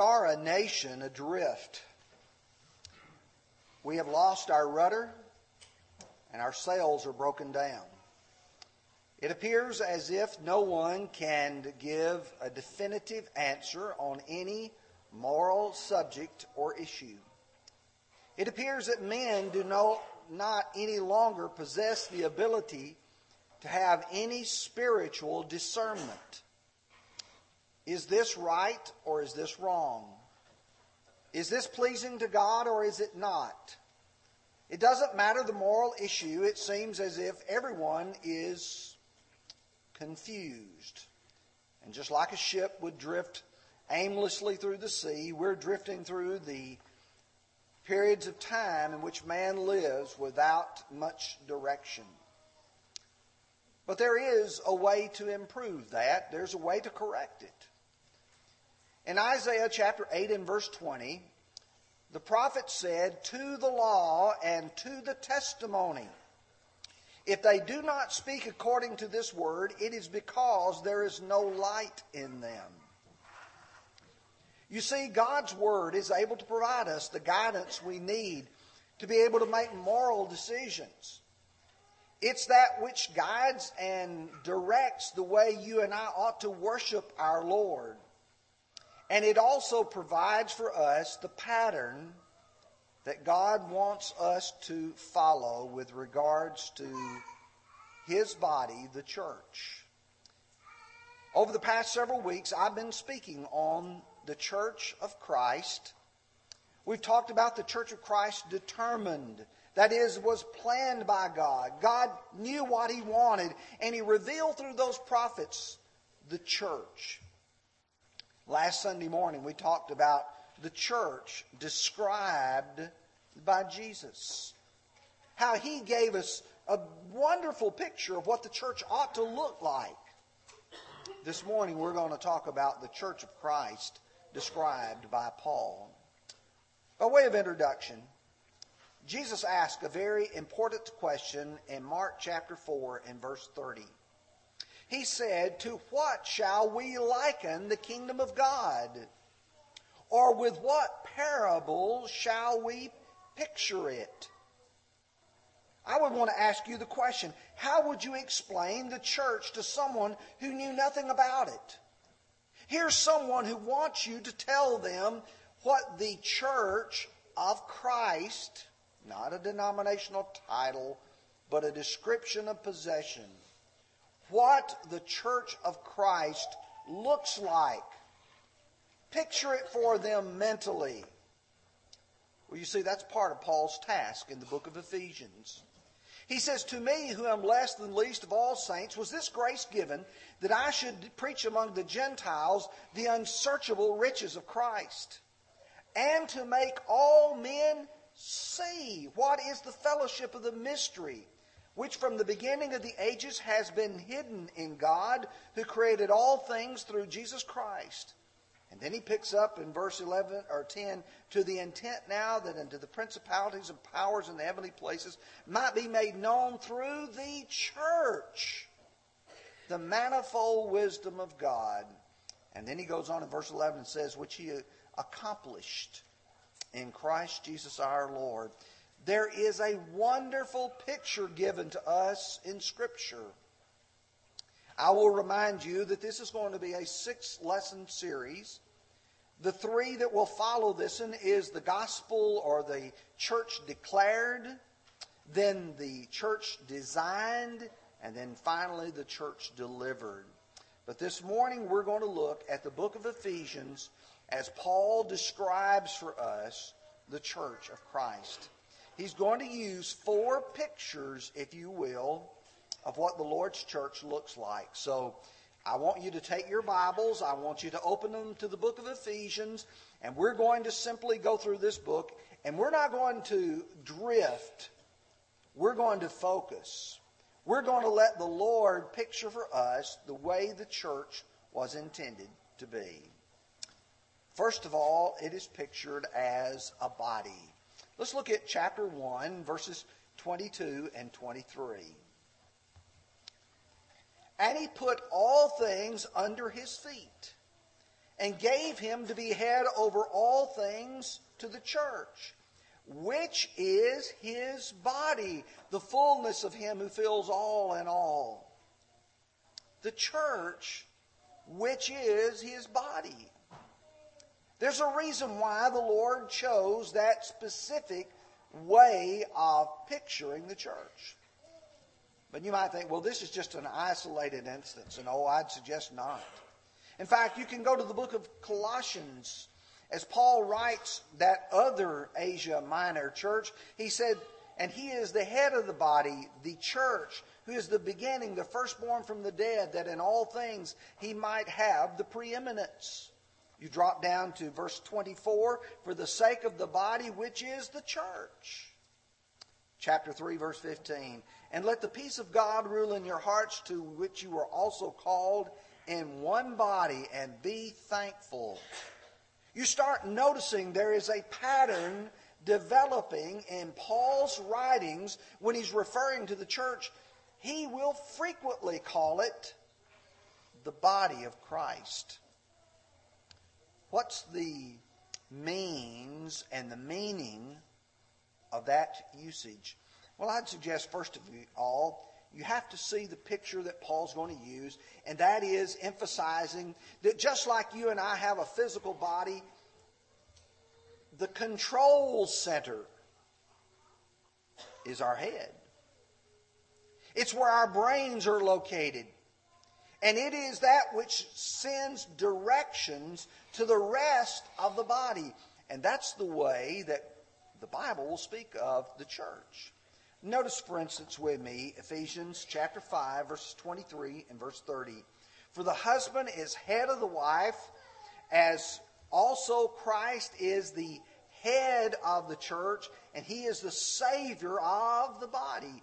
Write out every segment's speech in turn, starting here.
are a nation adrift. We have lost our rudder and our sails are broken down. It appears as if no one can give a definitive answer on any moral subject or issue. It appears that men do no, not any longer possess the ability to have any spiritual discernment. Is this right or is this wrong? Is this pleasing to God or is it not? It doesn't matter the moral issue. It seems as if everyone is confused. And just like a ship would drift aimlessly through the sea, we're drifting through the periods of time in which man lives without much direction. But there is a way to improve that. There's a way to correct it. In Isaiah chapter 8 and verse 20, the prophet said, To the law and to the testimony. If they do not speak according to this word, it is because there is no light in them. You see, God's Word is able to provide us the guidance we need to be able to make moral decisions. It's that which guides and directs the way you and I ought to worship our Lord. And it also provides for us the pattern that God wants us to follow with regards to His body, the church. Over the past several weeks, I've been speaking on the church of Christ. We've talked about the church of Christ determined. That is, was planned by God. God knew what He wanted, and He revealed through those prophets the church. Last Sunday morning, we talked about the church described by Jesus. How He gave us a wonderful picture of what the church ought to look like. This morning, we're going to talk about the church of Christ described by Paul. By way of introduction, Jesus asked a very important question in Mark chapter 4 and verse 30. He said, To what shall we liken the kingdom of God? Or with what parable shall we picture it? I would want to ask you the question how would you explain the church to someone who knew nothing about it? Here's someone who wants you to tell them what the church of Christ, not a denominational title, but a description of possession, what the church of Christ looks like. Picture it for them mentally. Well, you see, that's part of Paul's task in the book of Ephesians. He says, To me, who am less than least of all saints, was this grace given that I should preach among the Gentiles the unsearchable riches of Christ, and to make all men see what is the fellowship of the mystery, which from the beginning of the ages has been hidden in God, who created all things through Jesus Christ and then he picks up in verse 11 or 10 to the intent now that unto the principalities and powers in the heavenly places might be made known through the church the manifold wisdom of God. And then he goes on in verse 11 and says, which he accomplished in Christ Jesus our Lord. There is a wonderful picture given to us in Scripture. I will remind you that this is going to be a six lesson series. The three that will follow this one is the gospel or the church declared, then the church designed, and then finally the church delivered. But this morning we're going to look at the book of Ephesians as Paul describes for us the church of Christ. He's going to use four pictures, if you will, of what the Lord's church looks like. So I want you to take your Bibles, I want you to open them to the book of Ephesians, and we're going to simply go through this book, and we're not going to drift. We're going to focus. We're going to let the Lord picture for us the way the church was intended to be. First of all, it is pictured as a body. Let's look at chapter 1, verses 22 and 23. And he put all things under his feet and gave him to be head over all things to the church, which is his body, the fullness of him who fills all in all. The church, which is his body. There's a reason why the Lord chose that specific way of picturing the church. But you might think, well, this is just an isolated instance. And oh, I'd suggest not. In fact, you can go to the book of Colossians. As Paul writes that other Asia Minor church, he said, and he is the head of the body, the church, who is the beginning, the firstborn from the dead, that in all things he might have the preeminence. You drop down to verse 24, for the sake of the body, which is the church. Chapter 3, verse 15. And let the peace of God rule in your hearts, to which you were also called in one body, and be thankful. You start noticing there is a pattern developing in Paul's writings when he's referring to the church. He will frequently call it the body of Christ. What's the means and the meaning of that usage? Well, I'd suggest, first of all, you have to see the picture that Paul's going to use, and that is emphasizing that just like you and I have a physical body, the control center is our head. It's where our brains are located. And it is that which sends directions to the rest of the body. And that's the way that the Bible will speak of the church. Notice, for instance, with me, Ephesians chapter 5, verses 23 and verse 30. For the husband is head of the wife, as also Christ is the head of the church, and he is the Savior of the body.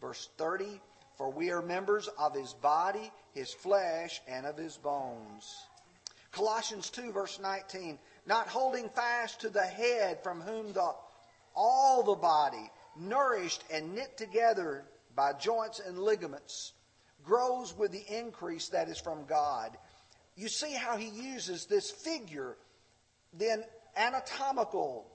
Verse 30 For we are members of his body, his flesh, and of his bones. Colossians 2, verse 19 Not holding fast to the head, from whom the, all the body, nourished and knit together by joints and ligaments, grows with the increase that is from God. You see how he uses this figure, then anatomical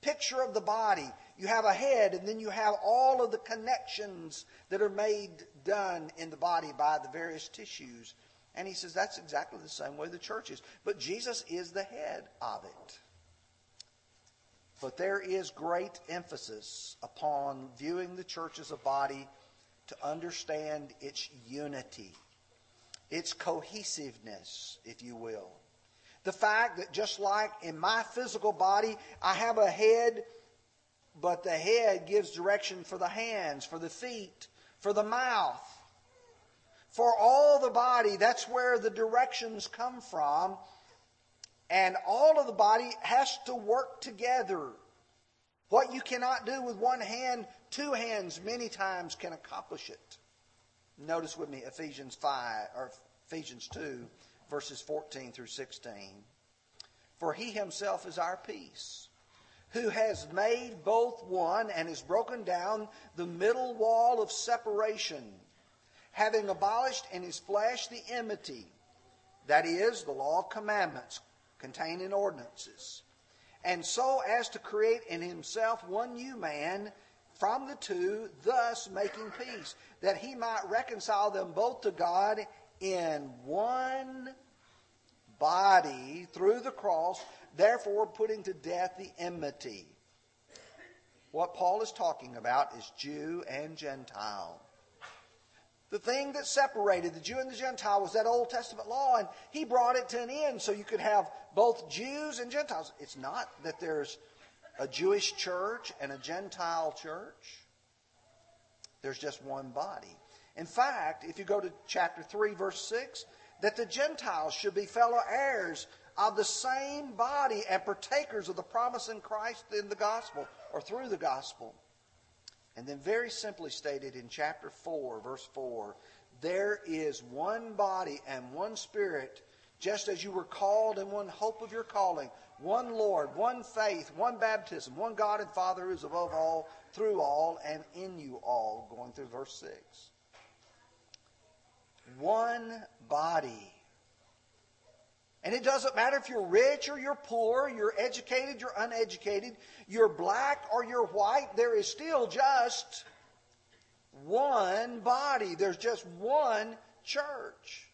picture of the body. You have a head, and then you have all of the connections that are made done in the body by the various tissues. And he says that's exactly the same way the church is. But Jesus is the head of it. But there is great emphasis upon viewing the church as a body to understand its unity, its cohesiveness, if you will. The fact that just like in my physical body, I have a head, but the head gives direction for the hands, for the feet, for the mouth. For all the body, that's where the directions come from. And all of the body has to work together. What you cannot do with one hand, two hands many times can accomplish it. Notice with me Ephesians 5 or Ephesians 2 verses 14 through 16. For he himself is our peace, who has made both one and has broken down the middle wall of separation, having abolished in his flesh the enmity, that is, the law of commandments contained in ordinances, and so as to create in himself one new man from the two, thus making peace, that he might reconcile them both to God in one body through the cross, therefore putting to death the enmity. What Paul is talking about is Jew and Gentile. The thing that separated the Jew and the Gentile was that Old Testament law, and he brought it to an end so you could have both Jews and Gentiles. It's not that there's a Jewish church and a Gentile church, there's just one body. In fact, if you go to chapter 3, verse 6, that the Gentiles should be fellow heirs of the same body and partakers of the promise in Christ in the gospel or through the gospel. And then, very simply stated in chapter 4, verse 4, there is one body and one spirit, just as you were called in one hope of your calling, one Lord, one faith, one baptism, one God and Father who is above all, through all, and in you all, going through verse 6 one body. And it doesn't matter if you're rich or you're poor, you're educated, you're uneducated, you're black or you're white, there is still just one body. There's just one church.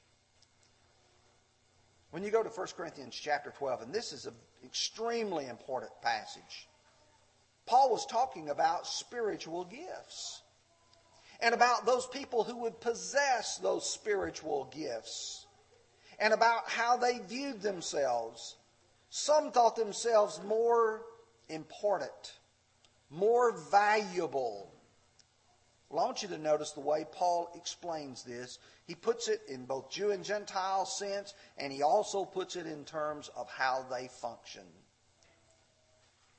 When you go to 1 Corinthians chapter 12, and this is an extremely important passage, Paul was talking about spiritual gifts and about those people who would possess those spiritual gifts and about how they viewed themselves. Some thought themselves more important, more valuable. Well, I want you to notice the way Paul explains this. He puts it in both Jew and Gentile sense, and he also puts it in terms of how they function.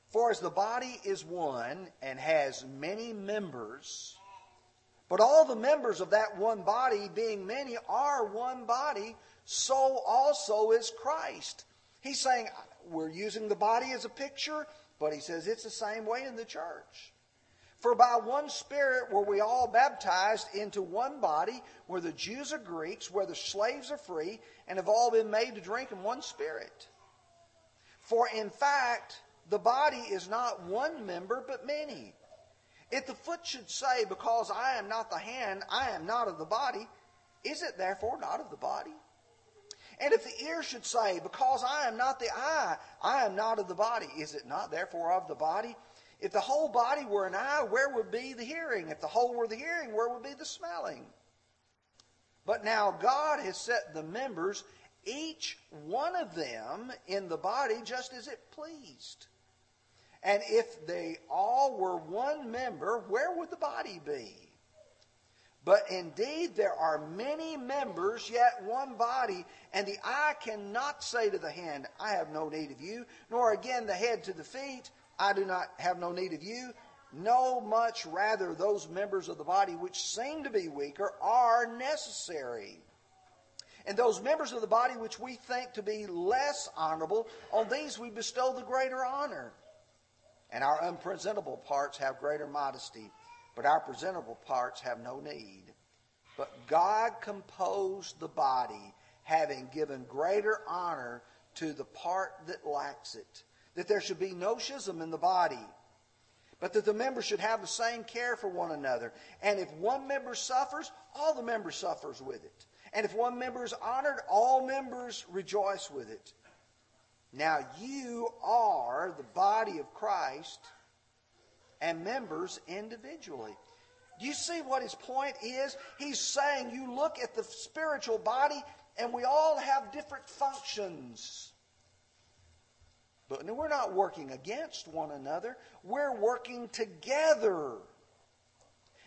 For as the body is one and has many members, but all the members of that one body, being many, are one body, so also is Christ. He's saying we're using the body as a picture, but he says it's the same way in the church. For by one Spirit were we all baptized into one body, where the Jews are Greeks, where the slaves are free, and have all been made to drink in one Spirit. For in fact, the body is not one member, but many. If the foot should say, Because I am not the hand, I am not of the body, is it therefore not of the body? And if the ear should say, Because I am not the eye, I am not of the body, is it not therefore of the body? If the whole body were an eye, where would be the hearing? If the whole were the hearing, where would be the smelling? But now God has set the members, each one of them, in the body just as it pleased. And if they all were one member, where would the body be? But indeed, there are many members, yet one body, and the eye cannot say to the hand, I have no need of you, nor again the head to the feet, I do not have no need of you. No, much rather, those members of the body which seem to be weaker are necessary. And those members of the body which we think to be less honorable, on these we bestow the greater honor and our unpresentable parts have greater modesty, but our presentable parts have no need. But God composed the body, having given greater honor to the part that lacks it, that there should be no schism in the body, but that the members should have the same care for one another. And if one member suffers, all the members suffers with it. And if one member is honored, all members rejoice with it. Now you are the body of Christ and members individually. Do you see what his point is? He's saying you look at the spiritual body and we all have different functions. But we're not working against one another, we're working together.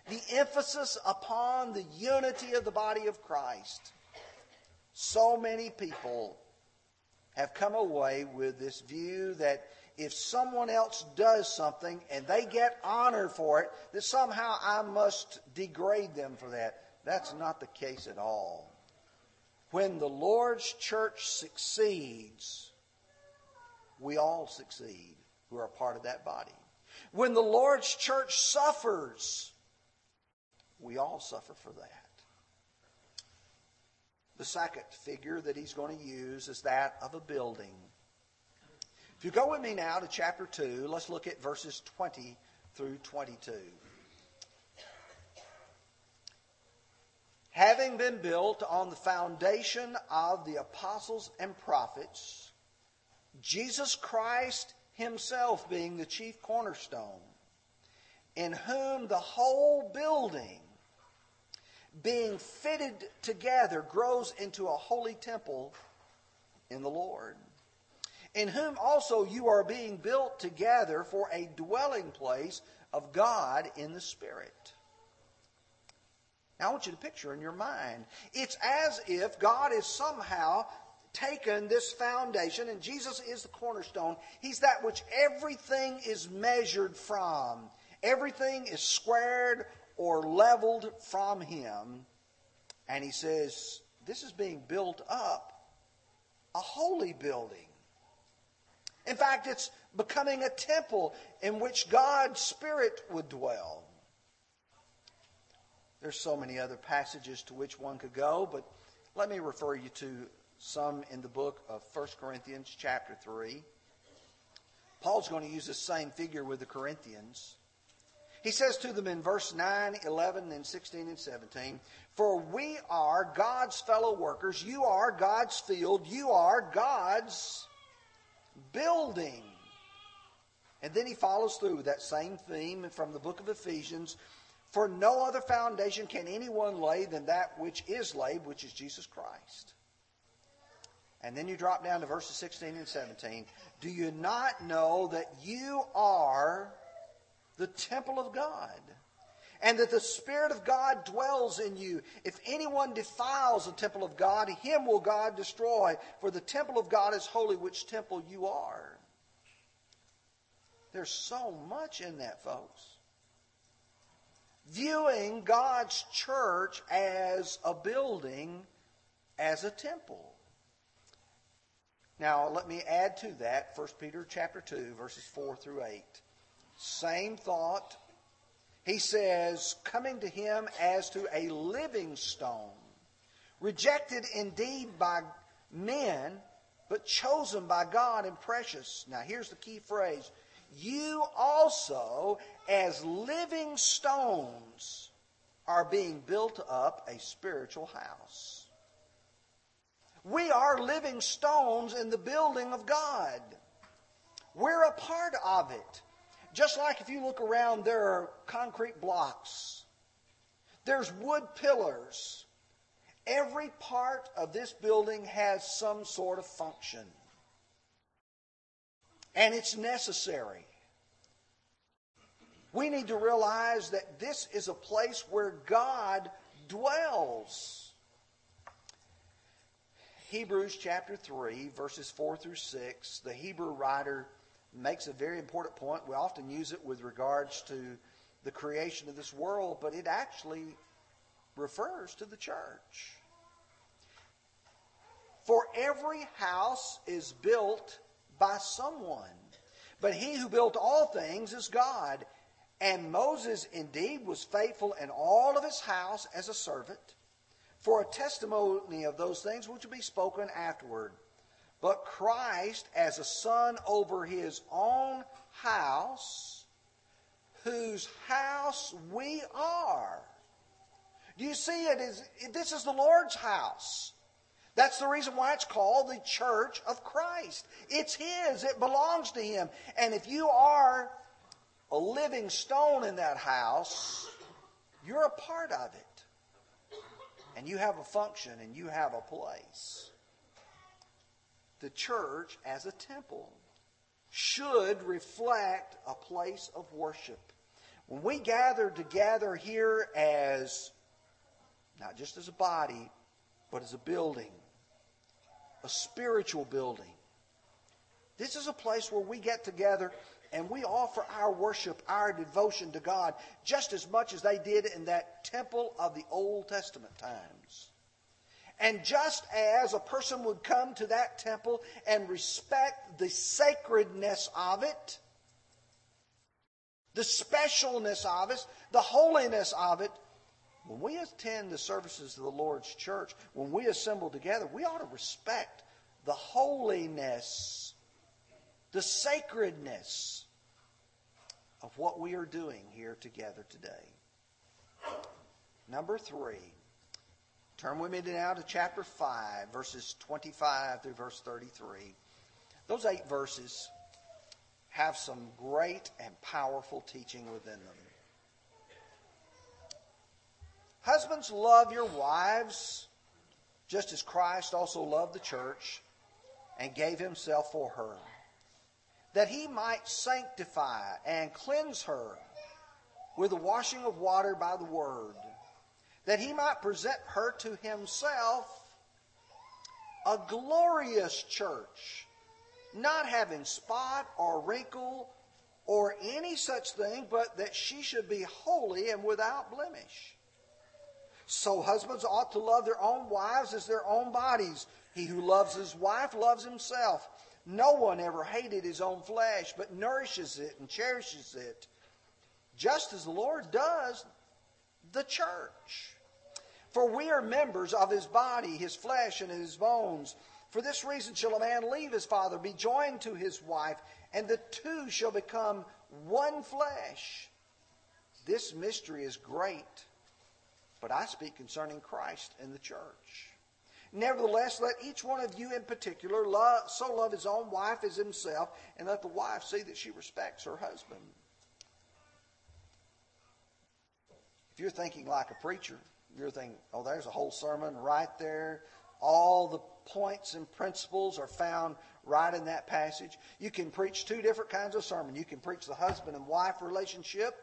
The emphasis upon the unity of the body of Christ. So many people have come away with this view that if someone else does something and they get honor for it, that somehow I must degrade them for that. That's not the case at all. When the Lord's church succeeds, we all succeed who are part of that body. When the Lord's church suffers, we all suffer for that. The second figure that he's going to use is that of a building. If you go with me now to chapter 2, let's look at verses 20 through 22. Having been built on the foundation of the apostles and prophets, Jesus Christ himself being the chief cornerstone, in whom the whole building being fitted together, grows into a holy temple in the Lord, in whom also you are being built together for a dwelling place of God in the Spirit. Now, I want you to picture in your mind. It's as if God is somehow taken this foundation, and Jesus is the cornerstone. He's that which everything is measured from. Everything is squared or leveled from him. And he says, This is being built up, a holy building. In fact, it's becoming a temple in which God's Spirit would dwell. There's so many other passages to which one could go, but let me refer you to some in the book of 1 Corinthians, chapter 3. Paul's going to use the same figure with the Corinthians. He says to them in verse 9, 11, and 16 and 17, For we are God's fellow workers. You are God's field. You are God's building. And then he follows through with that same theme from the book of Ephesians. For no other foundation can anyone lay than that which is laid, which is Jesus Christ. And then you drop down to verses 16 and 17. Do you not know that you are the temple of God? And that the Spirit of God dwells in you. If anyone defiles the temple of God, him will God destroy. For the temple of God is holy, which temple you are. There's so much in that, folks. Viewing God's church as a building, as a temple. Now, let me add to that 1 Peter chapter 2, verses 4 through 8. Same thought. He says, coming to him as to a living stone, rejected indeed by men, but chosen by God and precious. Now, here's the key phrase you also, as living stones, are being built up a spiritual house. We are living stones in the building of God. We're a part of it. Just like if you look around, there are concrete blocks, there's wood pillars. Every part of this building has some sort of function. And it's necessary. We need to realize that this is a place where God dwells. Hebrews chapter 3, verses 4 through 6, the Hebrew writer makes a very important point. We often use it with regards to the creation of this world, but it actually refers to the church. For every house is built by someone, but he who built all things is God. And Moses indeed was faithful in all of his house as a servant for a testimony of those things which will be spoken afterward. But Christ as a son over his own house, whose house we are. Do you see it is this is the Lord's house. That's the reason why it's called the church of Christ. It's his, it belongs to him. And if you are a living stone in that house, you're a part of it and you have a function and you have a place. The church as a temple should reflect a place of worship. When we gather together here as not just as a body, but as a building, a spiritual building, this is a place where we get together and we offer our worship, our devotion to God, just as much as they did in that temple of the Old Testament times. And just as a person would come to that temple and respect the sacredness of it, the specialness of it, the holiness of it, when we attend the services of the Lord's church, when we assemble together, we ought to respect the holiness the sacredness of what we are doing here together today. Number three. Turn with me now to chapter 5, verses 25 through verse 33. Those eight verses have some great and powerful teaching within them. Husbands, love your wives just as Christ also loved the church and gave himself for her that he might sanctify and cleanse her with the washing of water by the word, that he might present her to himself a glorious church, not having spot or wrinkle or any such thing, but that she should be holy and without blemish. So husbands ought to love their own wives as their own bodies. He who loves his wife loves himself. No one ever hated his own flesh, but nourishes it and cherishes it, just as the Lord does the church. For we are members of his body, his flesh, and his bones. For this reason shall a man leave his father, be joined to his wife, and the two shall become one flesh. This mystery is great, but I speak concerning Christ and the church. Nevertheless, let each one of you in particular love, so love his own wife as himself, and let the wife see that she respects her husband. If you're thinking like a preacher, you're thinking, oh, there's a whole sermon right there. All the points and principles are found right in that passage. You can preach two different kinds of sermon. You can preach the husband and wife relationship,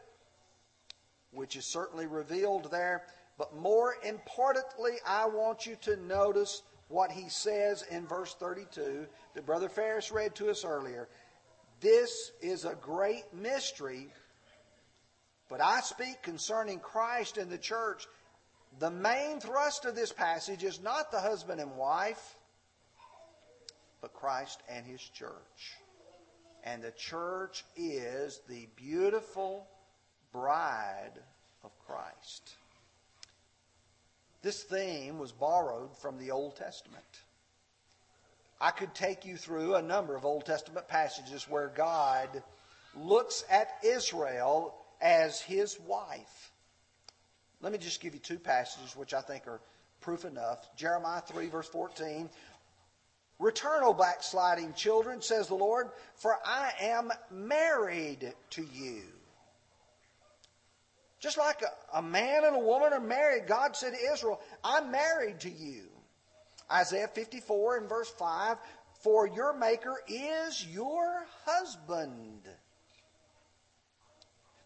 which is certainly revealed there. But more importantly, I want you to notice what he says in verse 32 that Brother Ferris read to us earlier. This is a great mystery, but I speak concerning Christ and the church. The main thrust of this passage is not the husband and wife, but Christ and his church. And the church is the beautiful bride of Christ. This theme was borrowed from the Old Testament. I could take you through a number of Old Testament passages where God looks at Israel as his wife. Let me just give you two passages which I think are proof enough. Jeremiah 3, verse 14. Return, O backsliding children, says the Lord, for I am married to you. Just like a, a, man and a woman are married, God said to Israel, I'm married to you. Isaiah 54 and verse 5 For your Maker is your husband.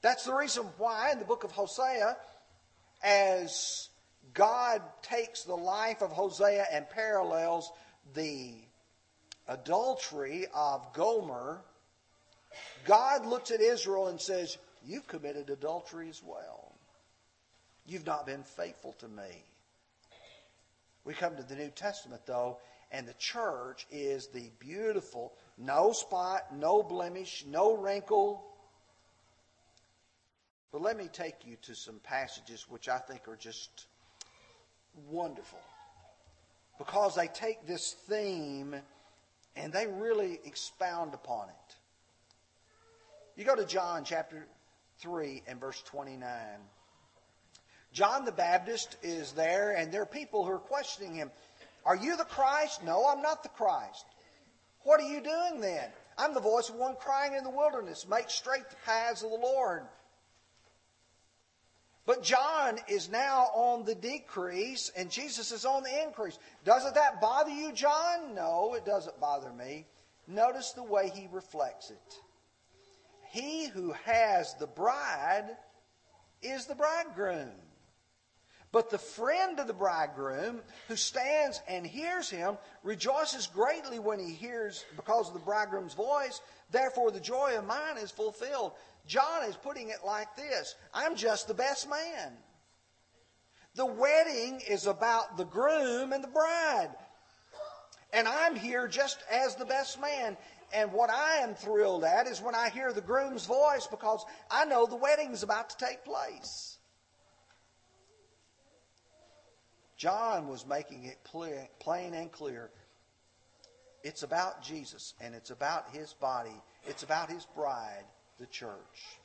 That's the reason why in the book of Hosea, as God takes the life of Hosea and parallels the adultery of Gomer, God looks at Israel and says, You've committed adultery as well. You've not been faithful to me. We come to the New Testament, though, and the church is the beautiful, no spot, no blemish, no wrinkle. But let me take you to some passages which I think are just wonderful because they take this theme and they really expound upon it. You go to John chapter 3 and verse 29. John the Baptist is there, and there are people who are questioning him. Are you the Christ? No, I'm not the Christ. What are you doing then? I'm the voice of one crying in the wilderness, make straight the paths of the Lord. But John is now on the decrease and Jesus is on the increase. Doesn't that bother you, John? No, it doesn't bother me. Notice the way he reflects it. He who has the bride is the bridegroom. But the friend of the bridegroom who stands and hears him rejoices greatly when he hears because of the bridegroom's voice. Therefore, the joy of mine is fulfilled. John is putting it like this I'm just the best man. The wedding is about the groom and the bride. And I'm here just as the best man. And what I am thrilled at is when I hear the groom's voice because I know the wedding's about to take place. John was making it plain and clear. It's about Jesus and it's about his body. It's about his bride, the church.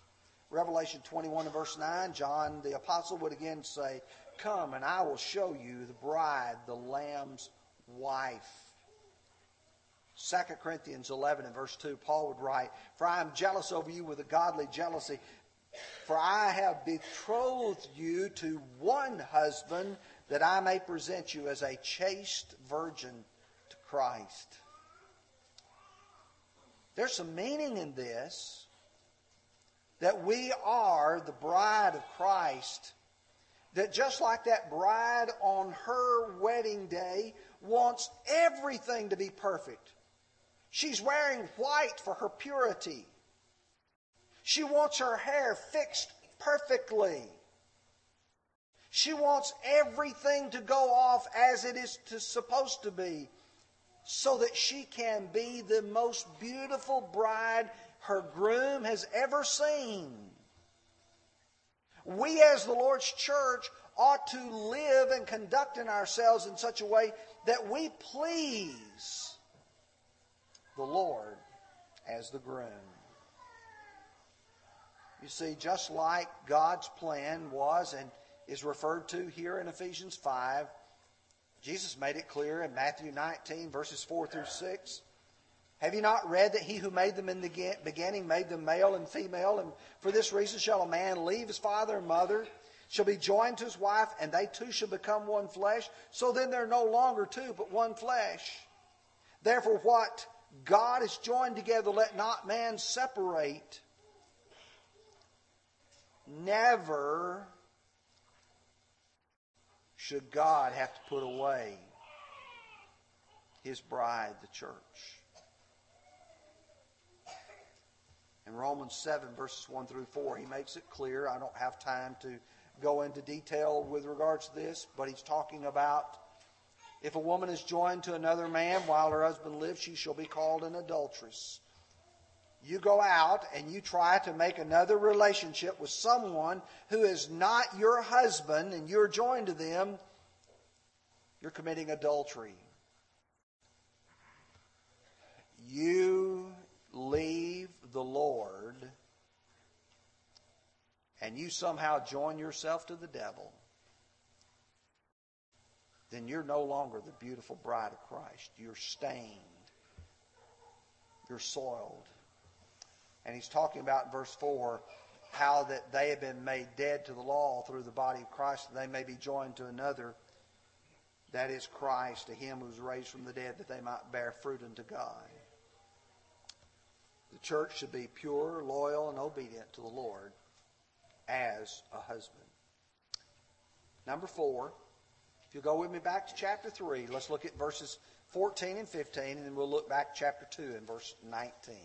Revelation 21 and verse 9, John the apostle would again say, Come and I will show you the bride, the Lamb's wife. 2 Corinthians 11 and verse 2, Paul would write, For I am jealous over you with a godly jealousy, for I have betrothed you to one husband that I may present you as a chaste virgin to Christ. There's some meaning in this that we are the bride of Christ. That just like that bride on her wedding day wants everything to be perfect. She's wearing white for her purity. She wants her hair fixed perfectly. She wants everything to go off as it is to, supposed to be so that she can be the most beautiful bride her groom has ever seen. We, as the Lord's church, ought to live and conduct in ourselves in such a way that we please the Lord as the groom. You see, just like God's plan was and is referred to here in Ephesians 5, Jesus made it clear in Matthew 19, verses 4 through 6. Have you not read that he who made them in the beginning made them male and female? And for this reason shall a man leave his father and mother, shall be joined to his wife, and they two shall become one flesh. So then they're no longer two, but one flesh. Therefore, what God has joined together, let not man separate. Never should God have to put away his bride, the church. In Romans 7, verses 1 through 4, he makes it clear. I don't have time to go into detail with regards to this, but he's talking about if a woman is joined to another man while her husband lives, she shall be called an adulteress. You go out and you try to make another relationship with someone who is not your husband and you're joined to them, you're committing adultery. You leave the Lord and you somehow join yourself to the devil, then you're no longer the beautiful bride of Christ. You're stained. You're soiled. And he's talking about verse 4 how that they have been made dead to the law through the body of Christ, and they may be joined to another, that is Christ, to him who was raised from the dead, that they might bear fruit unto God. The church should be pure, loyal, and obedient to the Lord as a husband. Number four, if you go with me back to chapter 3, let's look at verses 14 and 15, and then we'll look back chapter 2 and verse 19.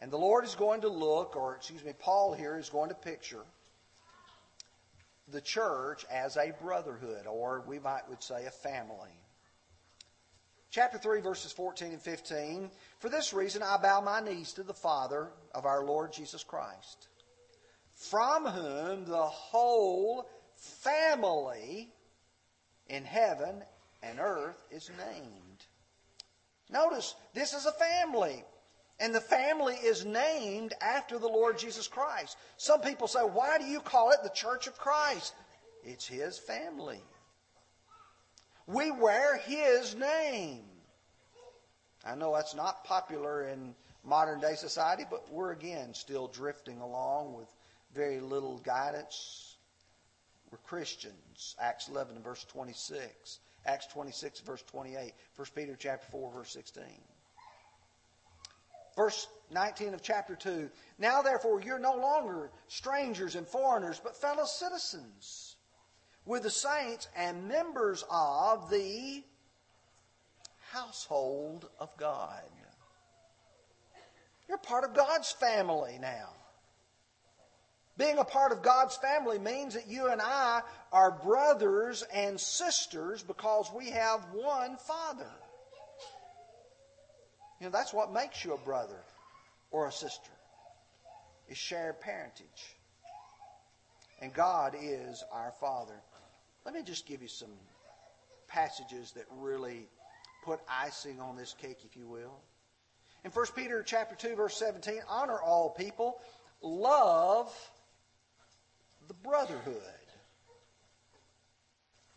And the Lord is going to look, or excuse me, Paul here is going to picture the church as a brotherhood, or we might would say a family. Chapter 3, verses 14 and 15. For this reason I bow my knees to the Father of our Lord Jesus Christ, from whom the whole family in heaven and earth is named. Notice, this is a family. And the family is named after the Lord Jesus Christ. Some people say, why do you call it the Church of Christ? It's His family. We wear His name. I know that's not popular in modern day society, but we're again still drifting along with very little guidance. We're Christians. Acts 11 and verse 26. Acts 26 verse 28. 1 Peter chapter 4 verse 16. Verse 19 of chapter 2. Now therefore you're no longer strangers and foreigners, but fellow citizens with the saints and members of the household of God. You're part of God's family now. Being a part of God's family means that you and I are brothers and sisters because we have one Father. You know, that's what makes you a brother or a sister, is shared parentage. And God is our Father. Let me just give you some passages that really put icing on this cake, if you will. In 1 Peter chapter 2, verse 17, honor all people, love the brotherhood.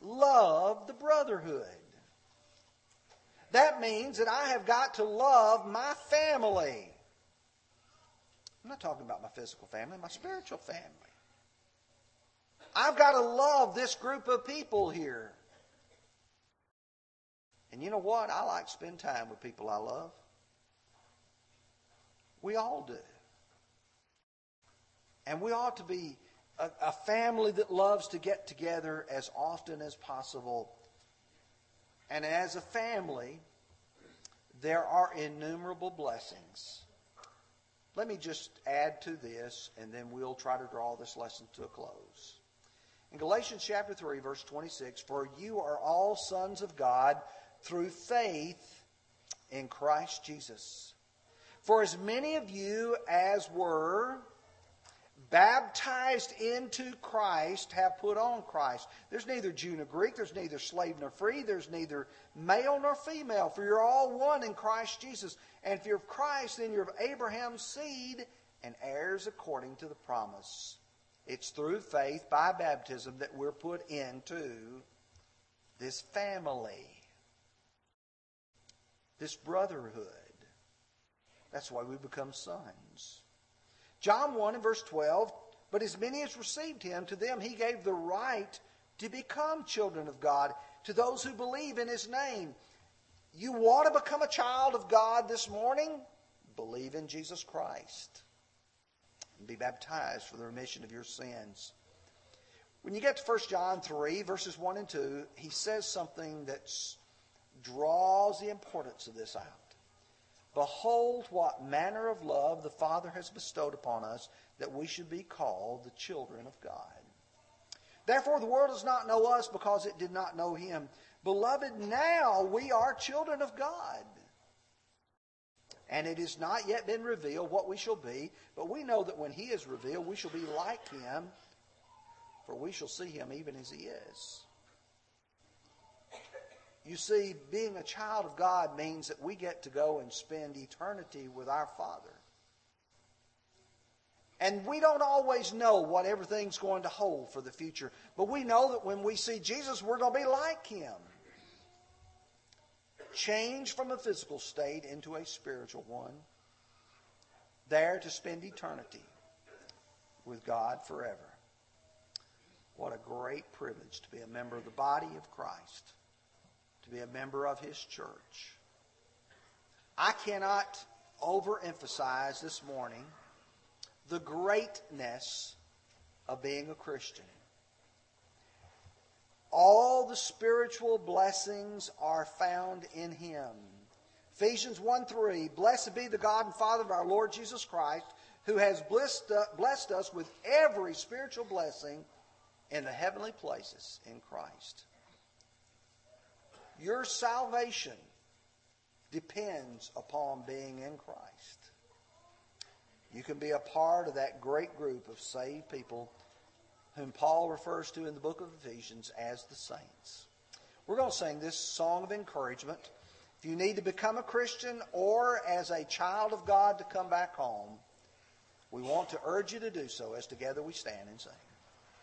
Love the brotherhood. That means that I have got to love my family. I'm not talking about my physical family, my spiritual family. I've got to love this group of people here. And you know what? I like to spend time with people I love. We all do. And we ought to be a, a, family that loves to get together as often as possible. And as a family, there are innumerable blessings. Let me just add to this, and then we'll try to draw this lesson to a close. In Galatians chapter 3, verse 26, for you are all sons of God through faith in Christ Jesus. For as many of you as were baptized into Christ have put on Christ. There's neither Jew nor Greek, there's neither slave nor free, there's neither male nor female, for you're all one in Christ Jesus. And if you're of Christ, then you're of Abraham's seed and heirs according to the promise. It's through faith by baptism that we're put into this family, this brotherhood. That's why we become sons. John 1 and verse 12, but as many as received him, to them he gave the right to become children of God, to those who believe in his name. You want to become a child of God this morning? Believe in Jesus Christ and be baptized for the remission of your sins. When you get to 1 John 3, verses 1 and 2, he says something that draws the importance of this out. Behold, what manner of love the Father has bestowed upon us that we should be called the children of God. Therefore, the world does not know us because it did not know him. Beloved, now we are children of God. And it has not yet been revealed what we shall be, but we know that when he is revealed, we shall be like him, for we shall see him even as he is. You see, being a child of God means that we get to go and spend eternity with our Father. And we don't always know what everything's going to hold for the future, but we know that when we see Jesus, we're going to be like him. Change from a physical state into a spiritual one, there to spend eternity with God forever. What a great privilege to be a member of the body of Christ to be a member of his church. I cannot overemphasize this morning the greatness of being a Christian. All the spiritual blessings are found in him. Ephesians 1 3 Blessed be the God and Father of our Lord Jesus Christ, who has blessed, uh, blessed us with every spiritual blessing in the heavenly places in Christ. Your salvation depends upon being in Christ. You can be a part of that great group of saved people whom Paul refers to in the book of Ephesians as the saints. We're going to sing this song of encouragement. If you need to become a Christian or as a child of God to come back home, we want to urge you to do so as together we stand and sing.